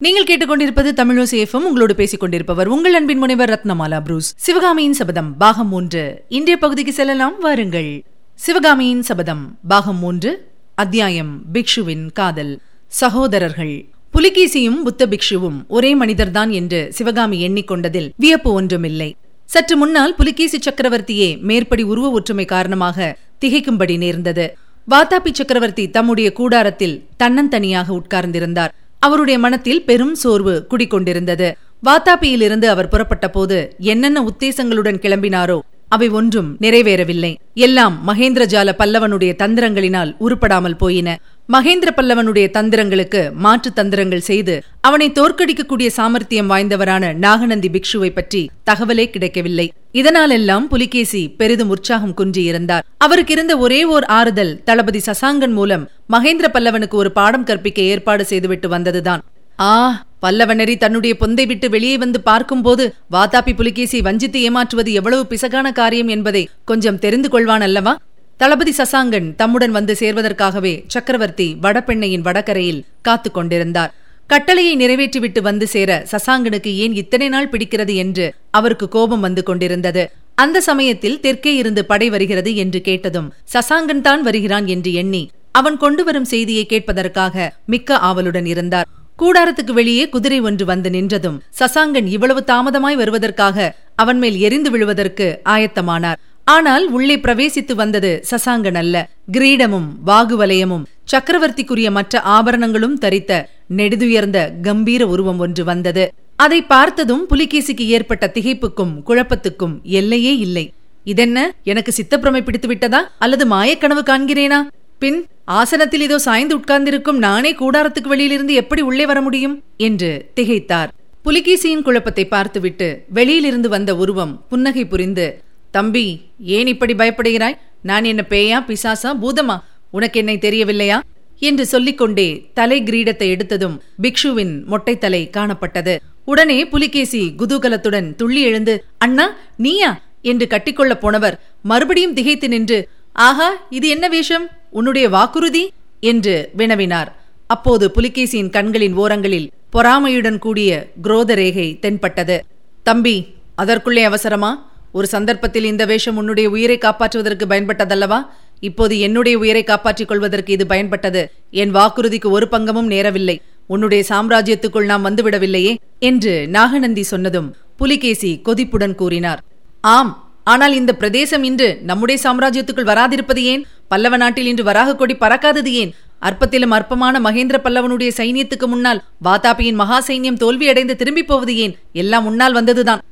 நீங்கள் கேட்டுக்கொண்டிருப்பது தமிழோசேஃபம் உங்களோடு பேசிக் கொண்டிருப்பவர் உங்கள் அன்பின் முனைவர் ரத்னமாலா புரூஸ். சிவகாமியின் சபதம் பாகம் மூன்று. இன்றைய பகுதிக்கு செல்லலாம் வாருங்கள். சிவகாமியின் சபதம் பாகம் மூன்று அத்தியாயம் பிக்ஷுவின் காதல். சகோதரர்கள். புலிகேசியும் புத்த பிக்ஷுவும் ஒரே மனிதர்தான் என்று சிவகாமி எண்ணிக்கொண்டதில் வியப்பு ஒன்றுமில்லை. சற்று முன்னால் புலிகேசி சக்கரவர்த்தியே மேற்படி உருவ ஒற்றுமை காரணமாக திகைக்கும்படி நேர்ந்தது. வாத்தாபி சக்கரவர்த்தி தம்முடைய கூடாரத்தில் தன்னந்தனியாக உட்கார்ந்திருந்தார். அவருடைய மனத்தில் பெரும் சோர்வு குடிக்கொண்டிருந்தது. வாத்தாபியிலிருந்து அவர் புறப்பட்ட போது என்னென்ன உத்தேசங்களுடன் கிளம்பினாரோ அவை ஒன்றும் நிறைவேறவில்லை. எல்லாம் மகேந்திரஜால பல்லவனுடைய தந்திரங்களினால் உருப்படாமல் போயின. மகேந்திர பல்லவனுடைய தந்திரங்களுக்கு மாற்று தந்திரங்கள் செய்து அவனை தோற்கடிக்கக்கூடிய சாமர்த்தியம் வாய்ந்தவரான நாகநந்தி பிக்ஷுவை பற்றி தகவலே கிடைக்கவில்லை. இதனாலெல்லாம் புலிகேசி பெரிதும் உற்சாகம் குன்றியிருந்தார் அவருக்கு இருந்த ஒரே ஓர் ஆறுதல் தளபதி சசாங்கன் மூலம் மகேந்திர பல்லவனுக்கு ஒரு பாடம் கற்பிக்க ஏற்பாடு செய்துவிட்டு வந்ததுதான். ஆ பல்லவனரி தன்னுடைய பொந்தை விட்டு வெளியே வந்து பார்க்கும்போது வாதாபி புலிகேசி வஞ்சித்து ஏமாற்றுவது எவ்வளவு பிசகான காரியம் என்பதை கொஞ்சம் தெரிந்து கொள்வான் அல்லவா? தளபதி சசாங்கன் தம்முடன் வந்து சேர்வதற்காகவே சக்கரவர்த்தி வடபெண்ணையின் வடகரையில் காத்து கொண்டிருந்தார். கட்டளையை நிறைவேற்றிவிட்டு வந்து சேர சசாங்கனுக்கு ஏன் இத்தனை நாள் பிடிக்கிறது என்று அவருக்கு கோபம் வந்து கொண்டிருந்தது. அந்த சமயத்தில் தெற்கே இருந்து படை வருகிறது என்று கேட்டதும் சசாங்கன் தான் வருகிறான் என்று எண்ணி அவன் கொண்டு வரும் செய்தியை கேட்பதற்காக மிக்க ஆவலுடன் இருந்தார். கூடாரத்துக்கு வெளியே குதிரை ஒன்று வந்து நின்றதும் சசாங்கன் இவ்வளவு தாமதமாய் வருவதற்காக அவன் மேல் எரிந்து விழுவதற்கு ஆயத்தமானார். ஆனால் உள்ளே பிரவேசித்து வந்தது சசாங்கன் அல்ல. கிரீடமும் வாகுவலயமும் சக்கரவர்த்திக்குரிய மற்ற ஆபரணங்களும் தரித்த நெடுதுயர்ந்த கம்பீர உருவம் ஒன்று வந்தது. அதை பார்த்ததும் புலிகேசிக்கு ஏற்பட்ட திகைப்புக்கும் குழப்பத்துக்கும் எல்லையே இல்லை. இதென்ன? எனக்கு சித்தப்பிரமை பிடித்து விட்டதா? அல்லது மாயக்கனவு காண்கிறேனா? பின் ஆசனத்தில் இதோ சாய்ந்து உட்கார்ந்திருக்கும் நானே கூடாரத்துக்கு வெளியிலிருந்து எப்படி உள்ளே வர முடியும்? என்று திகைத்தார். புலிகேசியின் குழப்பத்தை பார்த்துவிட்டு வெளியிலிருந்து வந்த உருவம் புன்னகை புரிந்து தம்பி ஏன் இப்படி பயப்படுகிறாய்? நான் என்ன பேயா பிசாசா பூதமா? உனக்கு என்னை தெரியவில்லையா? என்று சொல்லிக்கொண்டே தலை கிரீடத்தை எடுத்ததும் பிக்ஷுவின் மொட்டைத்தலை காணப்பட்டது. உடனே புலிகேசி குதூகலத்துடன் துள்ளி எழுந்து அண்ணா நீயா? என்று கட்டிக்கொள்ளப் போனவர் மறுபடியும் திகைத்து நின்று ஆஹா இது என்ன வேஷம்? உன்னுடைய வாக்குறுதி? என்று வினவினார். அப்போது புலிகேசியின் கண்களின் ஓரங்களில் பொறாமையுடன் கூடிய குரோத ரேகை தென்பட்டது. தம்பி அதற்குள்ளே அவசரமா? ஒரு சந்தர்ப்பத்தில் இந்த வேஷம் உன்னுடைய உயிரை காப்பாற்றுவதற்கு பயன்பட்டதல்லவா? இப்போது என்னுடைய உயிரை காப்பாற்றிக் கொள்வதற்கு இது பயன்பட்டது. என் வாக்குறுதிக்கு ஒரு பங்கமும் நேரவில்லை. உன்னுடைய சாம்ராஜ்யத்துக்குள் நாம் வந்துவிடவில்லையே என்று நாகநந்தி சொன்னதும் புலிகேசி கொதிப்புடன் கூறினார். ஆம் ஆனால் இந்த பிரதேசம் இன்று நம்முடைய சாம்ராஜ்யத்துக்குள் வராதிருப்பது ஏன்? பல்லவ நாட்டில் இன்று வராக கொடி பறக்காதது ஏன்? அற்பத்திலும் அற்பமான மகேந்திர பல்லவனுடைய சைனியத்துக்கு முன்னால் வாதாபியின் மகா சைன்யம் தோல்வியடைந்து திரும்பிப் போவது ஏன்? எல்லாம் முன்னால் வந்ததுதான்.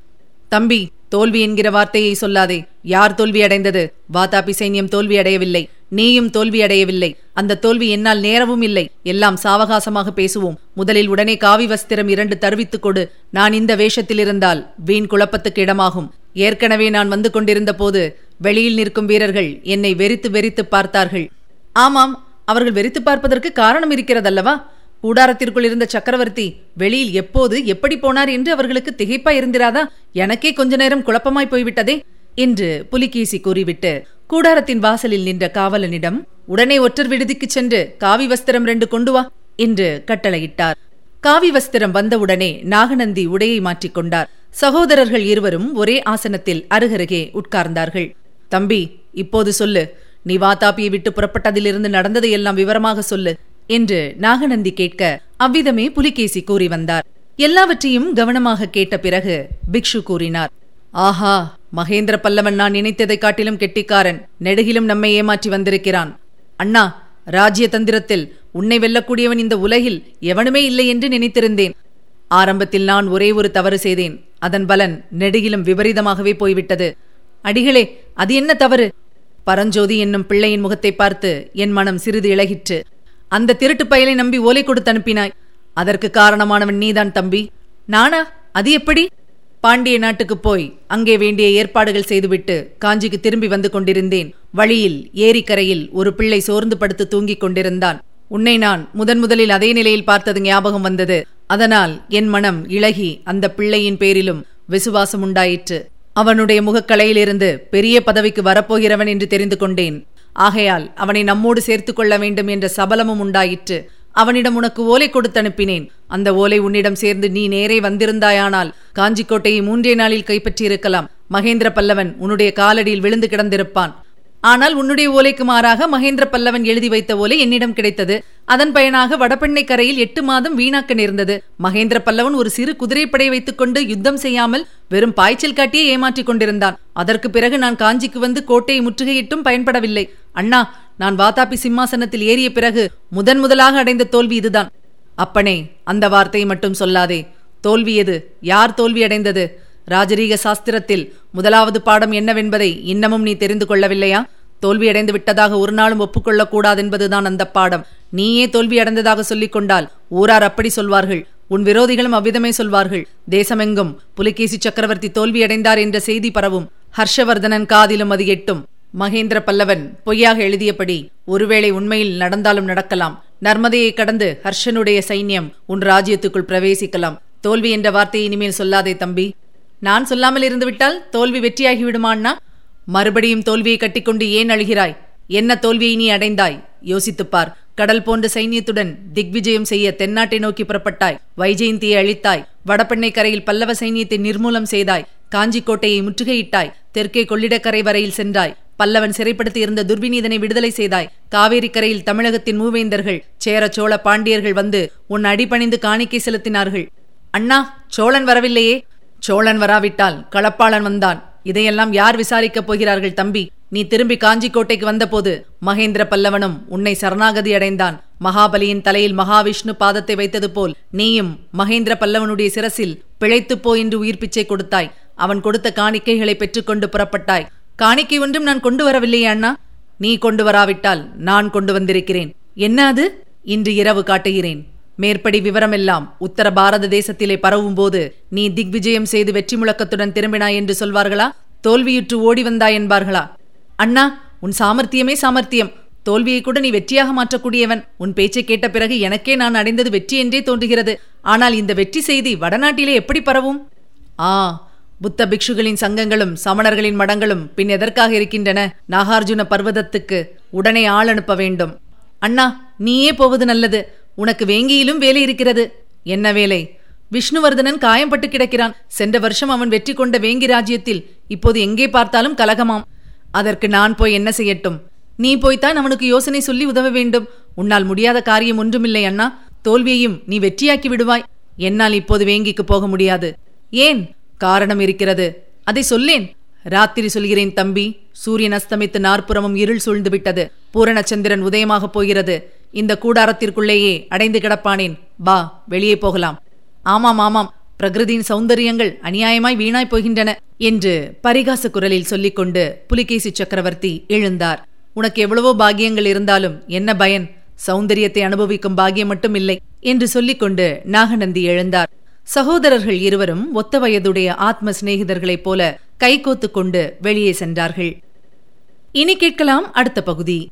தம்பி தோல்வி என்கிற வார்த்தையை சொல்லாதே. யார் தோல்வி அடைந்தது வாதாபி சைன்யம் தோல்வி அடையவில்லை நீயும் தோல்வி அடையவில்லை அந்த தோல்வி என்னால் நேரவும் இல்லை. எல்லாம் சாவகாசமாக பேசுவோம். முதலில் உடனே காவி வஸ்திரம் இரண்டு தருவித்துக் கொடு. நான் இந்த வேஷத்தில் இருந்தால் வீண் குழப்பத்துக்கு இடமாகும். ஏற்கனவே நான் வந்து கொண்டிருந்த போது வெளியில் நிற்கும் வீரர்கள் என்னை வெறித்து வெறித்து பார்த்தார்கள். ஆமாம் அவர்கள் வெறித்து பார்ப்பதற்கு காரணம் இருக்கிறதல்லவா? கூடாரத்திற்குள் இருந்த சக்கரவர்த்தி வெளியில் எப்போது எப்படி போனார் என்று அவர்களுக்கு திகைப்பா இருந்திராதா? எனக்கே கொஞ்ச நேரம் குழப்பமாய் போய்விட்டதே. என்று புலிகேசி கூறிவிட்டு கூடாரத்தின் வாசலில் நின்ற காவலனிடம் உடனே ஒற்றர் விடுதிக்குச் சென்று காவி வஸ்திரம் ரெண்டு கொண்டு வா என்று கட்டளையிட்டார். காவி வஸ்திரம் வந்தவுடனே நாகநந்தி உடையை மாற்றிக்கொண்டார் சகோதரர்கள் இருவரும் ஒரே ஆசனத்தில் அருகருகே உட்கார்ந்தார்கள். தம்பி இப்போது சொல்லு. நீ வாதாப்பியை விட்டு புறப்பட்டதிலிருந்து நடந்ததையெல்லாம் விவரமாக சொல்லு என்று நாகநந்தி கேட்க அவ்விதமே புலிகேசி கூறி வந்தார். எல்லாவற்றையும் கவனமாக கேட்ட பிறகு பிக்ஷு கூறினார் ஆஹா! மகேந்திர பல்லவன் நான் நினைத்ததை காட்டிலும் கெட்டிக்காரன் நெடுகிலும் நம்மை ஏமாற்றி வந்திருக்கிறான். அண்ணா ராஜ்ய தந்திரத்தில் உன்னை வெல்லக்கூடியவன் இந்த உலகில் எவனுமே இல்லை என்று நினைத்திருந்தேன். ஆரம்பத்தில் நான் ஒரே ஒரு தவறு செய்தேன். அதன் பலன் நெடுகிலும் விபரீதமாகவே போய்விட்டது. அடிகளே அது என்ன தவறு? பரஞ்சோதி என்னும் பிள்ளையின் முகத்தை பார்த்து என் மனம் சிறிது இழகிற்று அந்த திருட்டு பயலை நம்பி ஓலை கொடுத்து அனுப்பினாய். அதற்கு காரணமானவன் நீதான் தம்பி. நானா? அது எப்படி? பாண்டிய நாட்டுக்கு போய் அங்கே வேண்டிய ஏற்பாடுகள் செய்துவிட்டு காஞ்சிக்கு திரும்பி வந்து கொண்டிருந்தேன். வழியில் ஏரிக்கரையில் ஒரு பிள்ளை சோர்ந்து படுத்து தூங்கிக் கொண்டிருந்தான். உன்னை நான் முதன் முதலில் அதே நிலையில் பார்த்தது ஞாபகம் வந்தது. அதனால் என் மனம் இழகி அந்த பிள்ளையின் பேரிலும் விசுவாசம் உண்டாயிற்று. அவனுடைய முகக்கலையிலிருந்து பெரிய பதவிக்கு வரப்போகிறவன் என்று தெரிந்து கொண்டேன். ஆகையால் அவனை நம்மோடு சேர்த்து கொள்ள வேண்டும் என்ற சபலமும் உண்டாயிற்று. அவனிடம் உனக்கு ஓலை கொடுத்து அனுப்பினேன் அந்த ஓலை உன்னிடம் சேர்ந்து நீ நேரே வந்திருந்தாயானால் காஞ்சிக்கோட்டையை மூன்றே நாளில் கைப்பற்றியிருக்கலாம். மகேந்திர பல்லவன் உன்னுடைய காலடியில் விழுந்து கிடந்திருப்பான். ஆனால் உன்னுடைய ஓலைக்கு மாறாக மகேந்திர பல்லவன் எழுதி வைத்த ஓலை என்னிடம் கிடைத்தது. அதன் பயனாக வடபெண்ணை கரையில் எட்டு மாதம் வீணாக்க நேர்ந்தது. மகேந்திர பல்லவன் ஒரு சிறு குதிரைப்படை வைத்துக் கொண்டு யுத்தம் செய்யாமல் வெறும் பாய்ச்சல் காட்டியே ஏமாற்றிக் கொண்டிருந்தான். அதற்கு பிறகு நான் காஞ்சிக்கு வந்து கோட்டையை முற்றுகையிட்டும் பயன்படவில்லை. அண்ணா நான் வாதாபி சிம்மாசனத்தில் ஏறிய பிறகு முதன் முதலாக அடைந்த தோல்வி இதுதான். அப்பனே அந்த வார்த்தையை மட்டும் சொல்லாதே. தோல்வி எது? யார் தோல்வி அடைந்தது? ராஜரீக சாஸ்திரத்தில் முதலாவது பாடம் என்னவென்பதை இன்னமும் நீ தெரிந்து கொள்ளவில்லையா? தோல்வியடைந்து விட்டதாக ஒரு நாளும் ஒப்புக்கொள்ளக்கூடாதென்பதுதான் அந்த பாடம். நீயே தோல்வி அடைந்ததாக சொல்லிக் கொண்டால் ஊரார் அப்படி சொல்வார்கள். உன் விரோதிகளும் அவ்விதமே சொல்வார்கள். தேசமெங்கும் புலிகேசி சக்கரவர்த்தி தோல்வியடைந்தார் என்ற செய்தி பரவும் ஹர்ஷவர்தனன் காதிலும் அது எட்டும். மகேந்திர பல்லவன் பொய்யாக எழுதியபடி ஒருவேளை உண்மையில் நடந்தாலும் நடக்கலாம். நர்மதையை கடந்து ஹர்ஷனுடைய சைன்யம் உன் ராஜ்யத்துக்குள் பிரவேசிக்கலாம். தோல்வி என்ற வார்த்தையை இனிமேல் சொல்லாதே தம்பி. நான் சொல்லாமல் இருந்துவிட்டால் தோல்வி வெற்றியாகி விடுமான்னா மறுபடியும் தோல்வியை கட்டிக்கொண்டு ஏன் அழுகிறாய்? என்ன தோல்வியை நீ அடைந்தாய்? யோசித்துப்பார் கடல் போன்ற சைன்யத்துடன் திக்விஜயம் செய்ய தென்னாட்டை நோக்கி புறப்பட்டாய். வைஜெயந்தியை அழித்தாய். வடபெண்ணை கரையில் பல்லவ சைன்யத்தை நிர்மூலம் செய்தாய். காஞ்சிக்கோட்டையை முற்றுகையிட்டாய். தெற்கே கொள்ளிடக்கரை வரையில் சென்றாய். பல்லவன் சிறைப்படுத்தி இருந்த துர்விநீதனை விடுதலை செய்தாய். காவேரி கரையில் தமிழகத்தின் மூவேந்தர்கள் சேர சோழ பாண்டியர்கள் வந்து உன் அடிபணிந்து காணிக்கை செலுத்தினார்கள். அண்ணா சோழன் வரவில்லையே. சோழன் வராவிட்டால் களப்பாளன் வந்தான். இதையெல்லாம் யார் விசாரிக்கப் போகிறார்கள் தம்பி? நீ திரும்பி காஞ்சிக்கோட்டைக்கு வந்தபோது மகேந்திர பல்லவனும் உன்னை சரணாகதி அடைந்தான். மகாபலியின் தலையில் மகாவிஷ்ணு பாதத்தை வைத்தது போல் நீயும் மகேந்திர பல்லவனுடைய சிரசில் பிழைத்துப் போ என்று உயிர் பிச்சை கொடுத்தாய். அவன் கொடுத்த காணிக்கைகளை பெற்றுக்கொண்டு புறப்பட்டாய். காணிக்கை ஒன்றும் நான் கொண்டு வரவில்லையே அண்ணா. நீ கொண்டு வராவிட்டால் நான் கொண்டு வந்திருக்கிறேன். என்ன அது? இன்று இரவு காட்டுகிறேன். மேற்படி விவரமெல்லாம் உத்தர பாரத தேசத்திலே பரவும் போது நீ திக்விஜயம் செய்து வெற்றி முழக்கத்துடன் திரும்பினாய் என்று சொல்வார்களா? தோல்வியுற்று ஓடி வந்தாய் என்பார்களா? அண்ணா உன் சாமர்த்தியமே சாமர்த்தியம். தோல்வியை கூட நீ வெற்றியாக மாற்றக்கூடியவன். உன் பேச்சை கேட்ட பிறகு எனக்கே நான் அடைந்தது வெற்றி என்றே தோன்றுகிறது. ஆனால் இந்த வெற்றி செய்தி வடநாட்டிலே எப்படி பரவும்? ஆ புத்த பிக்ஷுகளின் சங்கங்களும் சமணர்களின் மடங்களும் பின் எதற்காக இருக்கின்றன? நாகார்ஜுன பர்வதத்துக்கு உடனே ஆள் அனுப்ப வேண்டும். அண்ணா நீயே போவது நல்லது. உனக்கு வேங்கியிலும் வேலை இருக்கிறது. என்ன வேலை? விஷ்ணுவர்தனன் காயம்பட்டு கிடக்கிறான். சென்ற வருஷம் அவன் வெற்றி கொண்ட வேங்கி ராஜ்யத்தில் இப்போது எங்கே பார்த்தாலும் கலகமாம். அதற்கு நான் போய் என்ன செய்யட்டும்? நீ போய்த்தான் அவனுக்கு யோசனை சொல்லி உதவ வேண்டும். உன்னால் முடியாத காரியம் ஒன்றுமில்லை அண்ணா. தோல்வியையும் நீ வெற்றியாக்கி விடுவாய். என்னால் இப்போது வேங்கிக்கு போக முடியாது. ஏன்? காரணம் இருக்கிறது. அதை சொல்லேன். ராத்திரி சொல்கிறேன் தம்பி. சூரியன் அஸ்தமித்து நாற்புறமும் இருள் சூழ்ந்து விட்டது பூரணச்சந்திரன் உதயமாகப் போகிறது. இந்த கூடாரத்திற்குள்ளேயே அடைந்து கிடப்பானேன். பா வெளியே போகலாம். ஆமாம் ஆமாம். பிரகிருதியின் சௌந்தரியங்கள் அநியாயமாய் வீணாய் போகின்றன என்று பரிகாச குரலில் சொல்லிக்கொண்டு புலிகேசி சக்கரவர்த்தி எழுந்தார். உனக்கு எவ்வளவோ பாகியங்கள் இருந்தாலும் என்ன பயன்? சௌந்தரியத்தை அனுபவிக்கும் பாகியம் மட்டும் இல்லை என்று சொல்லிக்கொண்டு நாகநந்தி எழுந்தார். சகோதரர்கள் இருவரும் ஒத்த வயதுடைய ஆத்ம சிநேகிதர்களைப் போல கைகோத்து கொண்டு வெளியே சென்றார்கள். இனி கேட்கலாம் அடுத்த பகுதி.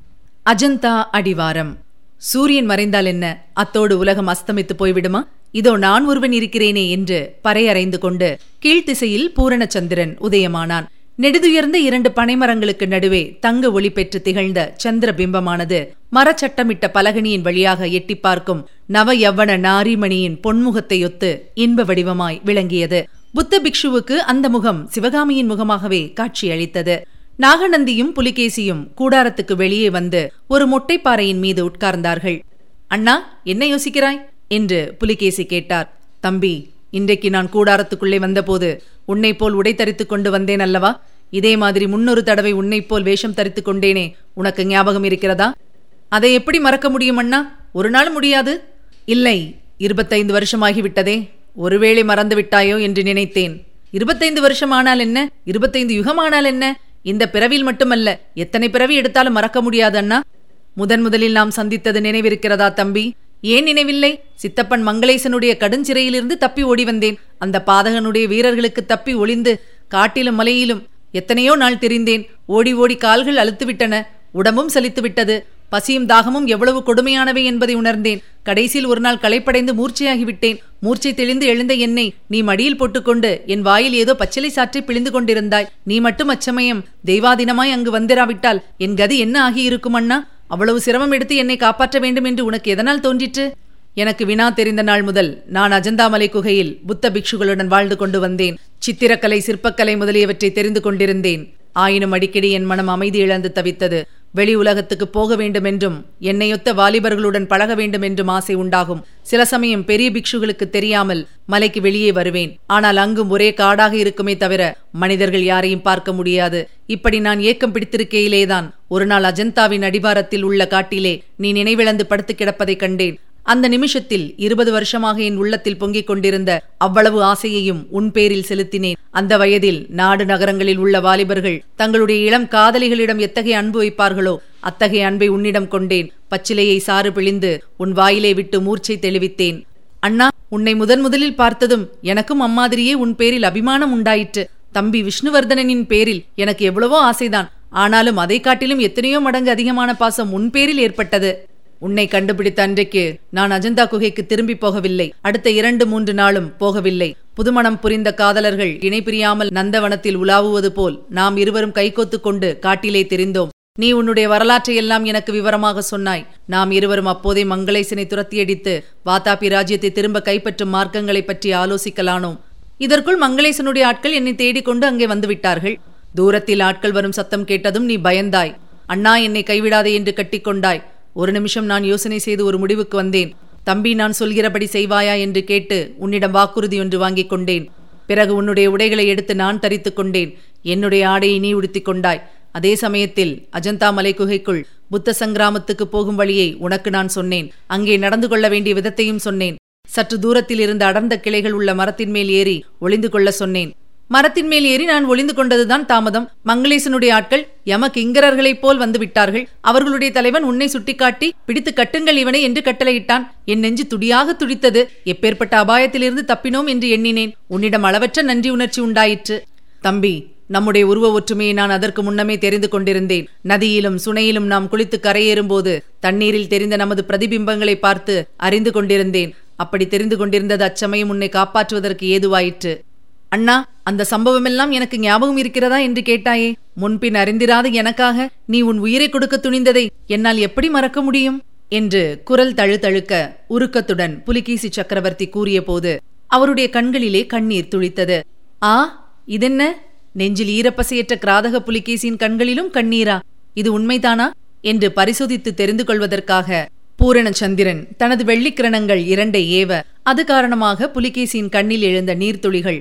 அஜந்தா அடிவாரம். சூரியன் மறைந்தால் என்ன? அத்தோடு உலகம் அஸ்தமித்து போய்விடுமா? இதோ நான் ஒருவன் இருக்கிறேனே என்று பறையறைந்து கொண்டு கீழ்த்திசையில் பூரணச்சந்திரன் உதயமானான். நெடுதுயர்ந்த இரண்டு பனைமரங்களுக்கு நடுவே தங்க ஒளி பெற்று திகழ்ந்த சந்திர பிம்பமானது மரச்சட்டமிட்ட பலகனியின் வழியாக எட்டி பார்க்கும் நவ யவ்வன நாரிமணியின் பொன்முகத்தையொத்து இன்ப வடிவமாய் விளங்கியது. புத்த பிக்ஷுவுக்கு அந்த முகம் சிவகாமியின் முகமாகவே காட்சியளித்தது. நாகநந்தியும் புலிகேசியும் கூடாரத்துக்கு வெளியே வந்து ஒரு மொட்டைப்பாறையின் மீது உட்கார்ந்தார்கள். அண்ணா என்ன யோசிக்கிறாய்? என்று புலிகேசி கேட்டார். தம்பி இன்றைக்கு நான் கூடாரத்துக்குள்ளே வந்தபோது உன்னை போல் உடை தரித்துக் கொண்டு வந்தேன் அல்லவா? இதே மாதிரி முன்னொரு தடவை உன்னைப் போல் வேஷம் தரித்துக் கொண்டேனே. உனக்கு ஞாபகம் இருக்கிறதா? அதை எப்படி மறக்க முடியும் அண்ணா? ஒரு நாள் முடியாது. இல்லை இருபத்தைந்து வருஷமாகிவிட்டதே. ஒருவேளை மறந்து விட்டாயோ என்று நினைத்தேன். இருபத்தைந்து வருஷம் ஆனால் என்ன? இருபத்தைந்து யுகம் ஆனால் என்ன? இந்த பிறவியில் மட்டுமல்ல எத்தனை பிறவி எடுத்தாலும் மறக்க முடியாது அண்ணா. முதன் முதலில் நாம் சந்தித்தது நினைவிருக்கிறதா தம்பி? ஏன் நினைவில்லை? சித்தப்பன் மங்களேசனுடைய கடுஞ்சிறையிலிருந்து தப்பி ஓடி வந்தேன். அந்த பாதகனுடைய வீரர்களுக்கு தப்பி ஒளிந்து காட்டிலும் மலையிலும் எத்தனையோ நாள் தெரிந்தேன். ஓடி ஓடி கால்கள் அழுத்துவிட்டன. உடம்பும் சலித்து விட்டது பசியும் தாகமும் எவ்வளவு கொடுமையானவை என்பதை உணர்ந்தேன். கடைசியில் ஒரு நாள் களைப்படைந்து மூர்ச்சையாகிவிட்டேன். மூர்ச்சை தெளிந்து எழுந்த என்னை நீ மடியில் போட்டுக்கொண்டு என் வாயில் ஏதோ பச்சிலை சாற்றை பிழிந்து கொண்டிருந்தாய். நீ மட்டும் அச்சமயம் தெய்வாதீனமாய் அங்கு வந்திராவிட்டால் என் கதி என்ன ஆகியிருக்கும் அண்ணா? அவ்வளவு சிரமம் எடுத்து என்னை காப்பாற்ற வேண்டும் என்று உனக்கு எதனால் தோன்றிற்று? எனக்கு வினா தெரிந்த நாள் முதல் நான் அஜந்தாமலை குகையில் புத்த பிக்ஷுகளுடன் வாழ்ந்து கொண்டு வந்தேன். சித்திரக்கலை சிற்பக்கலை முதலியவற்றை தெரிந்து கொண்டிருந்தேன். ஆயினும் அடிக்கடி என் மனம் அமைதி இழந்து தவித்தது. வெளி உலகத்துக்கு போக வேண்டும் என்றும் என்னையொத்த வாலிபர்களுடன் பழக வேண்டும் என்றும் ஆசை உண்டாகும். சில சமயம் பெரிய பிக்ஷுகளுக்கு தெரியாமல் மலைக்கு வெளியே வருவேன். ஆனால் அங்கும் ஒரே காடாக இருக்குமே தவிர மனிதர்கள் யாரையும் பார்க்க முடியாது. இப்படி நான் ஏக்கம் பிடித்திருக்கையிலேதான் ஒரு நாள் அஜந்தாவின் அடிவாரத்தில் உள்ள காட்டிலே நீ நினைவிழந்து படுத்து கிடப்பதைக் கண்டேன். அந்த நிமிஷத்தில் இருபது வருஷமாக என் உள்ளத்தில் பொங்கிக் கொண்டிருந்த அவ்வளவு ஆசையையும் உன் பேரில் செலுத்தினேன். அந்த வயதில் நாடு நகரங்களில் உள்ள வாலிபர்கள் தங்களுடைய இளம் காதலிகளிடம் எத்தகைய அன்பு வைப்பார்களோ அத்தகைய அன்பை உன்னிடம் கொண்டேன். பச்சிலையை சாறு பிழிந்து உன் வாயிலே விட்டு மூர்ச்சை தெளிவித்தேன். அண்ணா உன்னை முதன் முதலில் பார்த்ததும் எனக்கும் அம்மாதிரியே உன் பேரில் அபிமானம் உண்டாயிற்று. தம்பி விஷ்ணுவர்தனனின் பேரில் எனக்கு எவ்வளவோ ஆசைதான். ஆனாலும் அதை காட்டிலும் எத்தனையோ மடங்கு அதிகமான பாசம் உன் பேரில் ஏற்பட்டது. உன்னை கண்டுபிடித்த அன்றைக்கு நான் அஜந்தா குகைக்கு திரும்பி போகவில்லை. அடுத்த இரண்டு மூன்று நாளும் போகவில்லை. புதுமணம் புரிந்த காதலர்கள் இணைபிரியாமல் நந்தவனத்தில் உலாவுவது போல் நாம் இருவரும் கைகோத்து கொண்டு காட்டிலே தெரிந்தோம். நீ உன்னுடைய வரலாற்றை எல்லாம் எனக்கு விவரமாக சொன்னாய். நாம் இருவரும் அப்போதே மங்களேசனை துரத்தியடித்து வாதாபி ராஜ்யத்தை திரும்ப கைப்பற்றும் மார்க்கங்களை பற்றி ஆலோசிக்கலானோம். இதற்குள் மங்களேசனுடைய ஆட்கள் என்னை தேடிக்கொண்டு அங்கே வந்துவிட்டார்கள். தூரத்தில் ஆட்கள் வரும் சத்தம் கேட்டதும் நீ பயந்தாய். அண்ணா என்னை கைவிடாதே என்று கட்டிக்கொண்டாய் ஒரு நிமிஷம் நான் யோசனை செய்து ஒரு முடிவுக்கு வந்தேன். தம்பி நான் சொல்கிறபடி செய்வாயா என்று கேட்டு உன்னிடம் வாக்குறுதி ஒன்று வாங்கிக் கொண்டேன். பிறகு உன்னுடைய உடைகளை எடுத்து நான் தரித்துக் கொண்டேன். என்னுடைய ஆடையை நீ உடுத்திக் கொண்டாய். அதே சமயத்தில் அஜந்தா மலை குகைக்குள் புத்த சங்கிராமத்துக்கு போகும் வழியை உனக்கு நான் சொன்னேன். அங்கே நடந்து கொள்ள வேண்டிய விதத்தையும் சொன்னேன். சற்று தூரத்தில் இருந்த அடர்ந்த கிளைகள் உள்ள மரத்தின் மேல் ஏறி ஒளிந்து கொள்ள சொன்னேன். மரத்தின் மேல் ஏறி நான் ஒளிந்து கொண்டதுதான் தாமதம். மங்களேசனுடைய ஆட்கள் யம கிங்கரர்களைப் போல் வந்து விட்டார்கள். அவர்களுடைய தலைவன் உன்னை சுட்டிக்காட்டி பிடித்து கட்டுங்கள் இவனை என்று கட்டளையிட்டான். என் நெஞ்சு துடியாக துடித்தது. எப்பேற்பட்ட அபாயத்திலிருந்து தப்பினோம் என்று எண்ணினேன். உன்னிடம் அளவற்ற நன்றி உணர்ச்சி உண்டாயிற்று. தம்பி நம்முடைய உருவ ஒற்றுமையை நான் அதற்கு முன்னமே தெரிந்து கொண்டிருந்தேன். நதியிலும் சுனையிலும் நாம் குளித்து கரையேறும்போது தண்ணீரில் தெரிந்த நமது பிரதிபிம்பங்களை பார்த்து அறிந்து கொண்டிருந்தேன். அப்படி தெரிந்து கொண்டிருந்தது அச்சமயம் உன்னை காப்பாற்றுவதற்கு ஏதுவாயிற்று. அண்ணா அந்த சம்பவமெல்லாம் எனக்கு ஞாபகம் இருக்கிறதா என்று கேட்டாயே. முன்பின் அறிந்திராத எனக்காக நீ உன் உயிரை கொடுக்க துணிந்ததை என்னால் எப்படி மறக்க முடியும்? என்று குரல் தழுத்தழுக்க உருக்கத்துடன் புலிகேசி சக்கரவர்த்தி கூறியபோது அவருடைய கண்களிலே கண்ணீர் துளித்தது. ஆ இதென்ன? நெஞ்சில் ஈரப்பசையற்ற கிராதக புலிகேசியின் கண்களிலும் கண்ணீரா? இது உண்மைதானா? என்று பரிசோதித்து தெரிந்து கொள்வதற்காக பூரணச்சந்திரன் தனது வெள்ளிக்கிரணங்கள் இரண்டை ஏவ அது காரணமாக புலிகேசியின் கண்ணில் எழுந்த நீர்த்துளிகள்